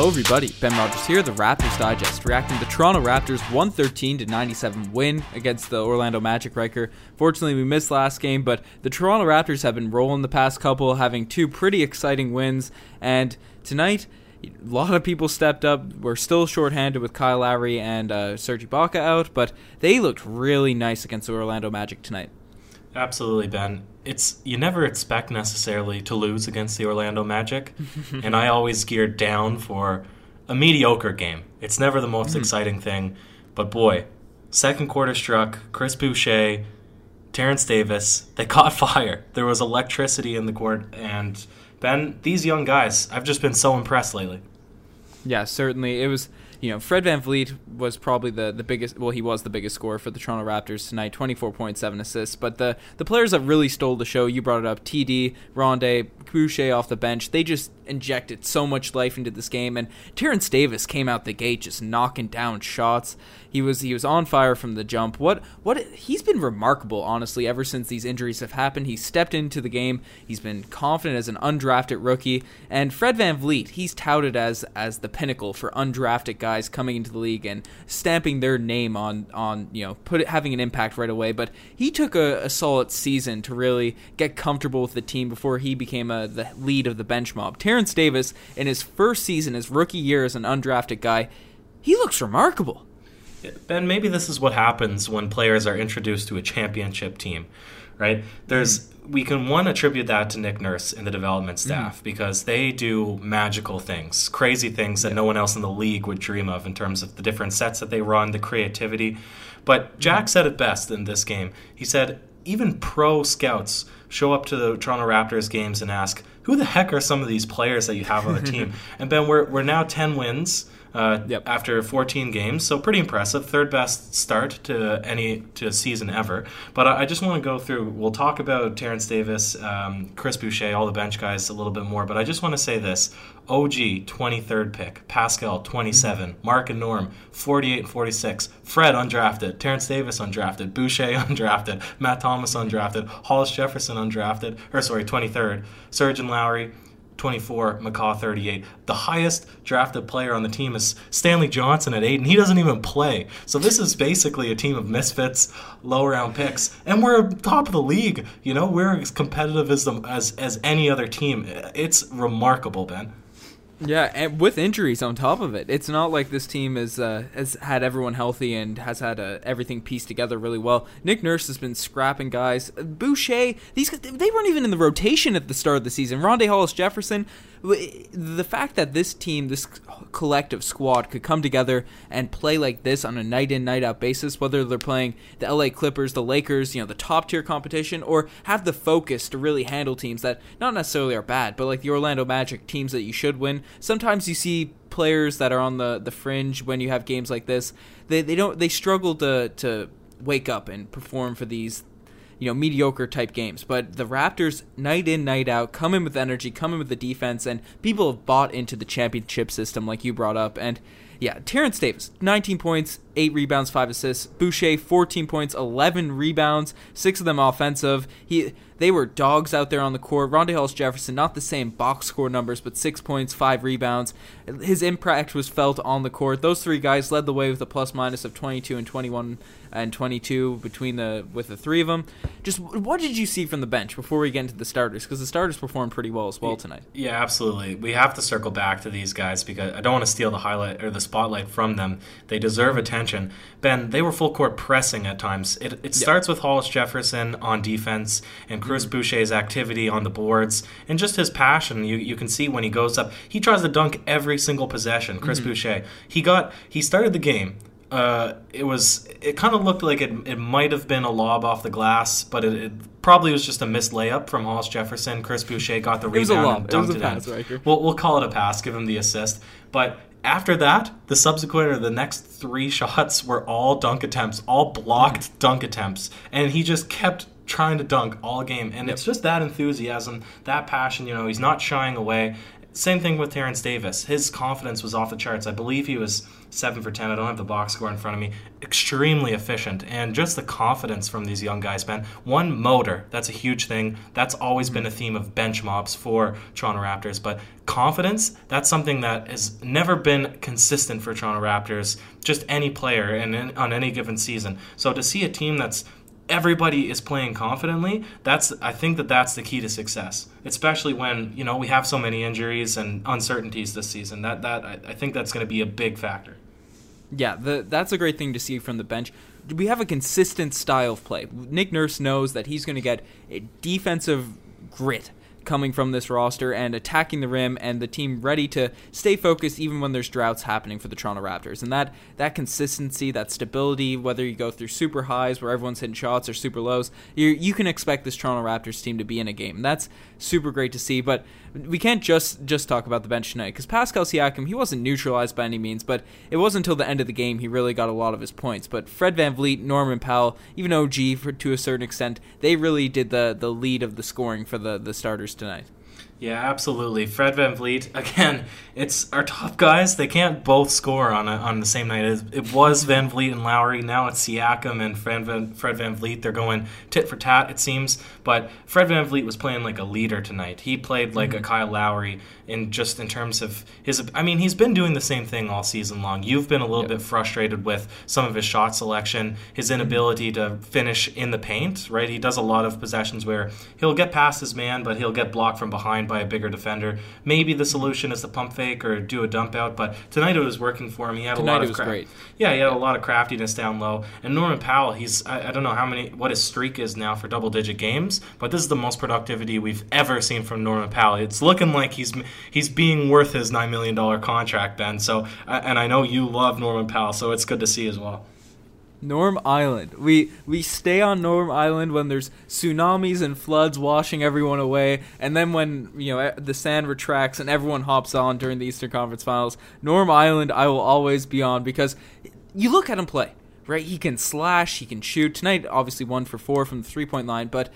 Hello, everybody. Ben Rogers here, the Raptors Digest, reacting to the Toronto Raptors 113 to 97 win against the Orlando Magic Riker. Fortunately, we missed last game, but the Toronto Raptors have been rolling the past couple, having two pretty exciting wins. And tonight, a lot of people stepped up. We're still shorthanded with Kyle Lowry and uh, Serge Ibaka out, but they looked really nice against the Orlando Magic tonight. Absolutely, Ben. It's you never expect necessarily to lose against the Orlando Magic, and I always geared down for a mediocre game. It's never the most mm-hmm. exciting thing, but boy, second quarter struck. Chris Boucher, Terence Davis, they caught fire. There was electricity in the court, and Ben, these young guys, I've just been so impressed lately. Yeah, certainly. It was you know, Fred VanVleet was probably the, the biggest, well, he was the biggest scorer for the Toronto Raptors tonight, 24.7 assists. But the, the players that really stole the show, you brought it up, TD, Rondae, Boucher off the bench, they just injected so much life into this game. And Terence Davis came out the gate just knocking down shots. He was he was on fire from the jump. What what he's been remarkable, honestly, ever since these injuries have happened. He stepped into the game. He's been confident as an undrafted rookie. And Fred VanVleet, he's touted as as the pinnacle for undrafted guys coming into the league and stamping their name on on you know put it, having an impact right away. But he took a, a solid season to really get comfortable with the team before he became a, the lead of the bench mob. Terence Davis, in his first season, his rookie year as an undrafted guy, he looks remarkable. Ben, maybe this is what happens when players are introduced to a championship team, right? There's mm-hmm. we can one attribute that to Nick Nurse and the development mm-hmm. staff mm-hmm. because they do magical things, crazy things that yeah. no one else in the league would dream of in terms of the different sets that they run, the creativity. But Jack mm-hmm. said it best in this game. He said even pro scouts show up to the Toronto Raptors games and ask, "Who the heck are some of these players that you have on the team?" and Ben, we're we're now ten wins uh, yep. after 14 games. So pretty impressive. Third best start to any to a season ever. But I, I just want to go through. We'll talk about Terence Davis, um, Chris Boucher, all the bench guys a little bit more. But I just want to say this: OG 23rd pick, Pascal 27, mm-hmm. Mark and Norm 48 and 46, Fred undrafted, Terence Davis undrafted, Boucher undrafted, Matt Thomas undrafted, Hollis Jefferson undrafted, or sorry 23rd, Serge and Lowry 24, McCaw 38. The highest drafted player on the team is Stanley Johnson at 8, and he doesn't even play. So this is basically a team of misfits, low round picks, and we're top of the league. You know, we're as competitive as, the, as, as any other team. It's remarkable, Ben. Yeah, and with injuries on top of it, it's not like this team is uh, has had everyone healthy and has had uh, everything pieced together really well. Nick Nurse has been scrapping guys. Boucher, these they weren't even in the rotation at the start of the season. Rondae Hollis Jefferson, the fact that this team, this collective squad, could come together and play like this on a night in, night out basis, whether they're playing the LA Clippers, the Lakers, you know, the top tier competition, or have the focus to really handle teams that not necessarily are bad, but like the Orlando Magic, teams that you should win. Sometimes you see players that are on the, the fringe when you have games like this. They, they don't they struggle to to wake up and perform for these you know mediocre type games. But the Raptors, night in night out, come in with energy, come in with the defense, and people have bought into the championship system, like you brought up. And yeah, Terence Davis, 19 points, 8 rebounds, 5 assists. Boucher, 14 points, 11 rebounds, 6 of them offensive. He they were dogs out there on the court. Rondae Hollis Jefferson, not the same box score numbers, but 6 points, 5 rebounds. His impact was felt on the court. Those three guys led the way with a plus minus of 22 and 21 and 22 between the with the three of them. Just what did you see from the bench before we get into the starters? Because the starters performed pretty well as well tonight. Yeah, absolutely. We have to circle back to these guys because I don't want to steal the highlight or the spotlight from them. They deserve attention. Ben, they were full court pressing at times. It, it starts with Hollis Jefferson on defense and Chris mm-hmm. Boucher's activity on the boards and just his passion. You you can see when he goes up, he tries to dunk every single possession. Chris mm-hmm. Boucher. He got he started the game uh, it was it kind of looked like it, it might have been a lob off the glass, but it, it probably was just a missed layup from Hollis Jefferson. Chris Boucher got the rebound It was and dunked it, pass, in. Right we'll, we'll call it a pass, give him the assist. But after that, the subsequent or the next three shots were all dunk attempts, all blocked dunk attempts, and he just kept trying to dunk all game. And yep. it's just that enthusiasm, that passion. You know, he's not shying away same thing with Terence Davis. His confidence was off the charts. I believe he was seven for ten. I don't have the box score in front of me. Extremely efficient, and just the confidence from these young guys, man. One motor. That's a huge thing. That's always been a theme of bench mobs for Toronto Raptors. But confidence, that's something that has never been consistent for Toronto Raptors. Just any player and on any given season. So to see a team that's everybody is playing confidently that's i think that that's the key to success. Especially when you know we have so many injuries and uncertainties this season that that i, I think that's going to be a big factor. Yeah the, that's a great thing to see from the bench. We have a consistent style of play. Nick nurse knows that he's going to get a defensive grit coming from this roster and attacking the rim and the team ready to stay focused even when there's droughts happening for the Toronto Raptors. And that that consistency, that stability, whether you go through super highs where everyone's hitting shots or super lows, you you can expect this Toronto Raptors team to be in a game. That's super great to see. But we can't just just talk about the bench tonight because Pascal Siakam he wasn't neutralized by any means, but it wasn't until the end of the game he really got a lot of his points. But Fred Van VanVleet, Norman Powell, even OG for, to a certain extent, they really did the the lead of the scoring for the the starters tonight. Yeah, absolutely. Fred VanVleet, again, it's our top guys. They can't both score on a, on the same night. It, was VanVleet and Lowry. Now it's Siakam and Fred Van, Fred VanVleet. They're going tit for tat, it seems. But Fred VanVleet was playing like a leader tonight. He played like mm-hmm. a Kyle Lowry in just in terms of his. I mean, he's been doing the same thing all season long. You've been a little yep. bit frustrated with some of his shot selection, his mm-hmm. inability to finish in the paint. Right, he does a lot of possessions where he'll get past his man, but he'll get blocked from behind by a bigger defender. Maybe the solution is the pump fake or do a dump out, but tonight it was working for him. He had tonight a lot of cra- great. Yeah, he had a lot of craftiness down low. And Norman Powell, he's I, I don't know how many what his streak is now for double digit games, but this is the most productivity we've ever seen from Norman Powell. It's looking like he's he's being worth his nine million dollar contract, Ben. So, and I know you love Norman Powell, so it's good to see as well. Norm Island. We we stay on Norm Island when there's tsunamis and floods washing everyone away, and then when you know the sand retracts and everyone hops on during the Eastern Conference Finals. Norm Island, I will always be on because you look at him play. Right, he can slash, he can shoot. Tonight, obviously one for four from the three point line, but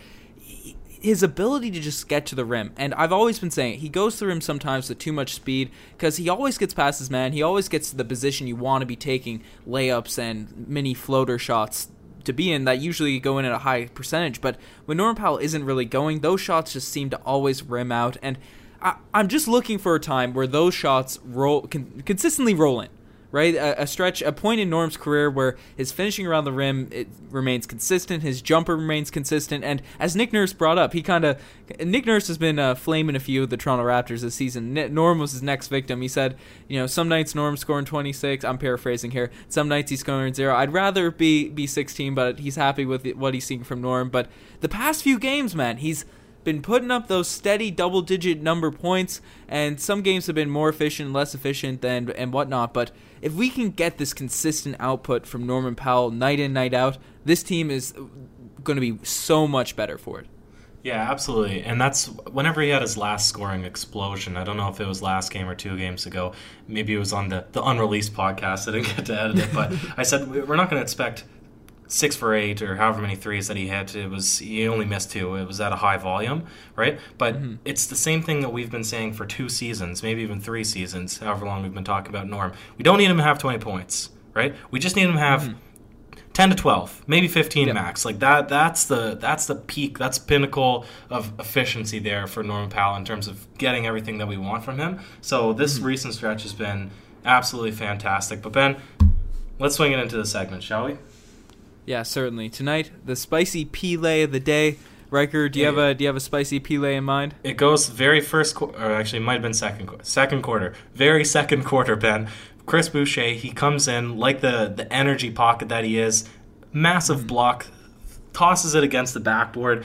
his ability to just get to the rim. And I've always been saying he goes to the rim sometimes with too much speed because he always gets past his man. He always gets to the position you want to be taking layups and mini floater shots to be in that usually go in at a high percentage. But when Norman Powell isn't really going, those shots just seem to always rim out. And I, am just looking for a time where those shots roll consistently roll in right? A, a, stretch, a point in Norm's career where his finishing around the rim it remains consistent, his jumper remains consistent, and as Nick Nurse brought up, he kind of Nick Nurse has been uh, flaming a few of the Toronto Raptors this season. Norm was his next victim. He said, you know, some nights Norm's scoring 26. I'm paraphrasing here. Some nights he's scoring zero. I'd rather be be 16, but he's happy with what he's seeing from Norm. But the past few games, man, he's been putting up those steady double digit number points, and some games have been more efficient, less efficient, than and whatnot. But if we can get this consistent output from Norman Powell night in, night out, this team is going to be so much better for it. Yeah, absolutely. And that's whenever he had his last scoring explosion. I don't know if it was last game or two games ago. Maybe it was on the, the unreleased podcast. I didn't get to edit it. But I said, we're not going to expect six for eight or however many threes that he hit. It was he only missed two. It was at a high volume, right? But mm-hmm. it's the same thing that we've been saying for two seasons, maybe even three seasons, however long we've been talking about Norm. We don't need him to have twenty points, right? We just need him to have. Mm-hmm. 10 to 12 maybe 15 yep. max like that that's the that's the peak that's pinnacle of efficiency there for norman powell in terms of getting everything that we want from him so this mm-hmm. recent stretch has been absolutely fantastic but ben let's swing it into the segment shall we yeah, certainly. Tonight, the spicy Pele of the day. Riker, do you yeah. have a do you have a spicy Pele in mind? It goes very first, qu- or actually, it might have been second second quarter, very second quarter. Ben, Chris Boucher, he comes in like the the energy pocket that he is, massive mm-hmm. block, tosses it against the backboard,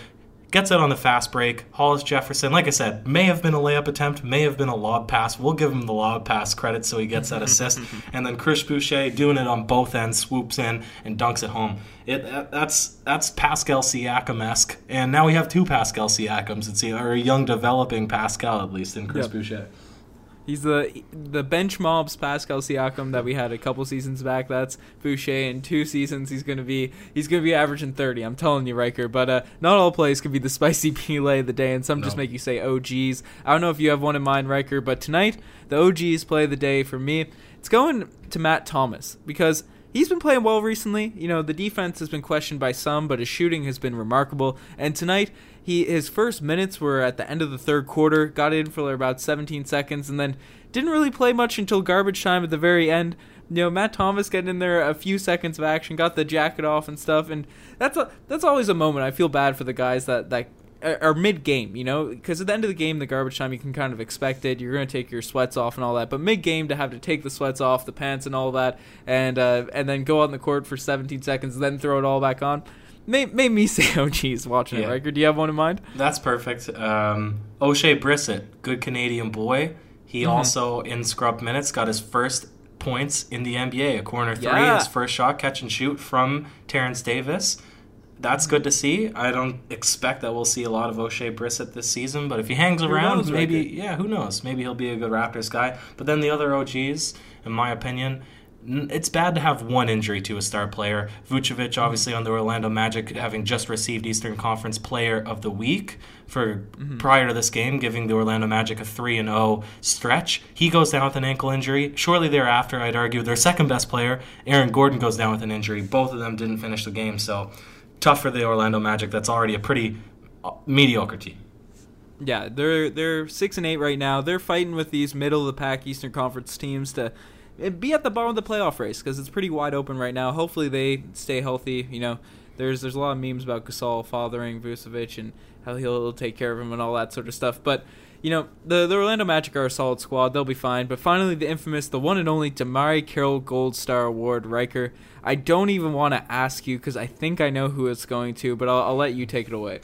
Gets it on the fast break. Hollis Jefferson, like I said, may have been a layup attempt, may have been a lob pass. We'll give him the lob pass credit so he gets that assist. and then Chris Boucher doing it on both ends, swoops in and dunks it home. It that's that's Pascal Siakam esque, and now we have two Pascal Siakams. It's or a young developing Pascal at least in Chris yep. Boucher. He's the the bench mobs Pascal Siakam that we had a couple seasons back. That's Boucher. In two seasons, he's gonna be he's gonna be averaging thirty. I'm telling you, Riker. But uh, not all plays can be the spicy Pele of the day, and some just make you say OGs. I don't know if you have one in mind, Riker, but tonight the OGs play of the day for me. It's going to Matt Thomas because he's been playing well recently. You know, the defense has been questioned by some, but his shooting has been remarkable. And tonight, he his first minutes were at the end of the third quarter. Got in for about 17 seconds, and then didn't really play much until garbage time at the very end. You know, Matt Thomas getting in there a few seconds of action, got the jacket off and stuff, and that's a, that's always a moment. I feel bad for the guys that that are mid game, you know, because at the end of the game, the garbage time, you can kind of expect it. You're going to take your sweats off and all that, but mid game to have to take the sweats off, the pants and all that, and uh, and then go on the court for 17 seconds, then throw it all back on, made, made me say, "Oh, geez," watching Yeah. it. Riker, do you have one in mind? That's perfect. Um, Oshae Brissett, good Canadian boy. He Mhm. also, in scrub minutes, got his first points in the NBA. A corner three, Yeah. his first shot, catch and shoot from Terence Davis. That's good to see. I don't expect that we'll see a lot of Oshae Brissett this season, but if he hangs around, knows, maybe, Riker? yeah, who knows? Maybe he'll be a good Raptors guy. But then the other OGs, in my opinion, n- it's bad to have one injury to a star player. Vucevic, obviously, on the Orlando Magic, having just received Eastern Conference Player of the Week for prior to this game, giving the Orlando Magic a 3 and 0 stretch. He goes down with an ankle injury. Shortly thereafter, I'd argue their second best player, Aaron Gordon, goes down with an injury. Both of them didn't finish the game, so tough for the Orlando Magic. That's already a pretty uh, mediocre team. Yeah, they're they're six and eight right now. They're fighting with these middle of the pack Eastern Conference teams to be at the bottom of the playoff race because it's pretty wide open right now. Hopefully they stay healthy. You know, there's there's a lot of memes about Gasol fathering Vucevic and how he'll, take care of him and all that sort of stuff. But you know, the the Orlando Magic are a solid squad. They'll be fine. But finally, the infamous, the one and only DeMarre Carroll Gold Star Award, Riker. I don't even want to ask you because I think I know who it's going to, but I'll, I'll let you take it away.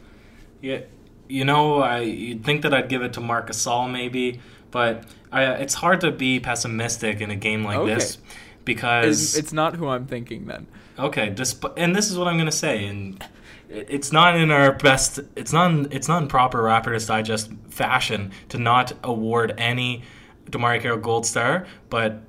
Yeah, you know, I you'd think that I'd give it to Marc Gasol maybe, but I, it's hard to be pessimistic in a game like Okay. this because It's, it's not who I'm thinking then. okay, disp- and this is what I'm gonna say, and it's not in our best, it's not, in, it's not in proper Raptors Digest fashion to not award any DeMarre Carroll Gold Star, but.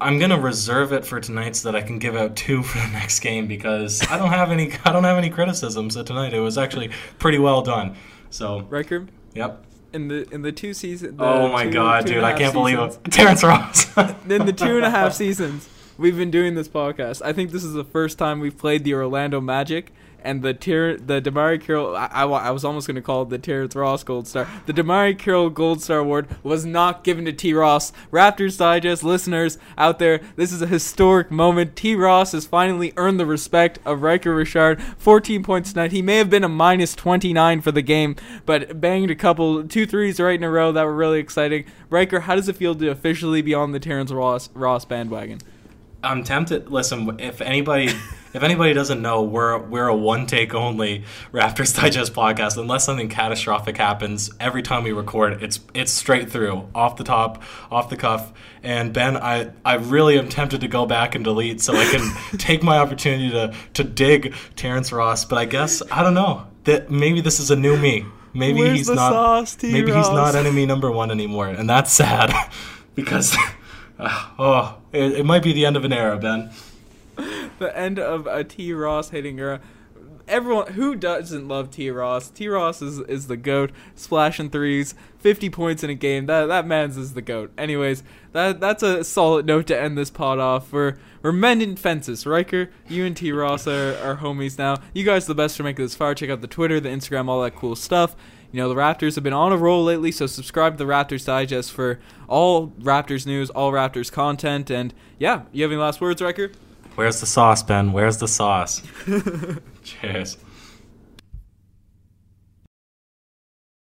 I'm gonna reserve it for tonight so that I can give out two for the next game because I don't have any I don't have any criticisms of tonight. It was actually pretty well done. So Riker, Yep. In the in the two seasons. oh my god, two dude! I can't believe seasons- it. Terrence Ross. In the two and a half seasons we've been doing this podcast, I think this is the first time we've played the Orlando Magic. And the tier, the DeMarre Carroll, I, I, I was almost going to call it the Terrence Ross Gold Star. The DeMarre Carroll Gold Star Award was not given to T. Ross. Raptors Digest listeners out there, this is a historic moment. T. Ross has finally earned the respect of Riker Richard. 14 points tonight. He may have been a minus 29 for the game, but banged a couple, two threes right in a row that were really exciting. Riker, how does it feel to officially be on the Terrence Ross, Ross bandwagon? I'm tempted. Listen, if anybody, if anybody doesn't know, we're we're a one take only Raptors Digest podcast. Unless something catastrophic happens, every time we record, it's it's straight through, off the top, off the cuff. And Ben, I I really am tempted to go back and delete so I can take my opportunity to to dig Terrence Ross. But I guess I don't know that maybe this is a new me. Maybe Where's he's not. sauce, maybe he's not enemy number one anymore, and that's sad because. uh, oh, it, it might be the end of an era, Ben. the end of a T. Ross hitting era. Everyone who doesn't love T. Ross? T. Ross is, is the goat, splashing threes, fifty points in a game. That that man's is the goat. Anyways, that that's a solid note to end this pod off. We're we're mending fences, Riker. You and T. Ross are, are homies now. You guys are the best for making this far. Check out the Twitter, the Instagram, all that cool stuff. You know the Raptors have been on a roll lately, so subscribe to the Raptors Digest for all Raptors news, all Raptors content, and yeah, you have any last words, Riker? Where's the sauce, Ben? Where's the sauce? Cheers.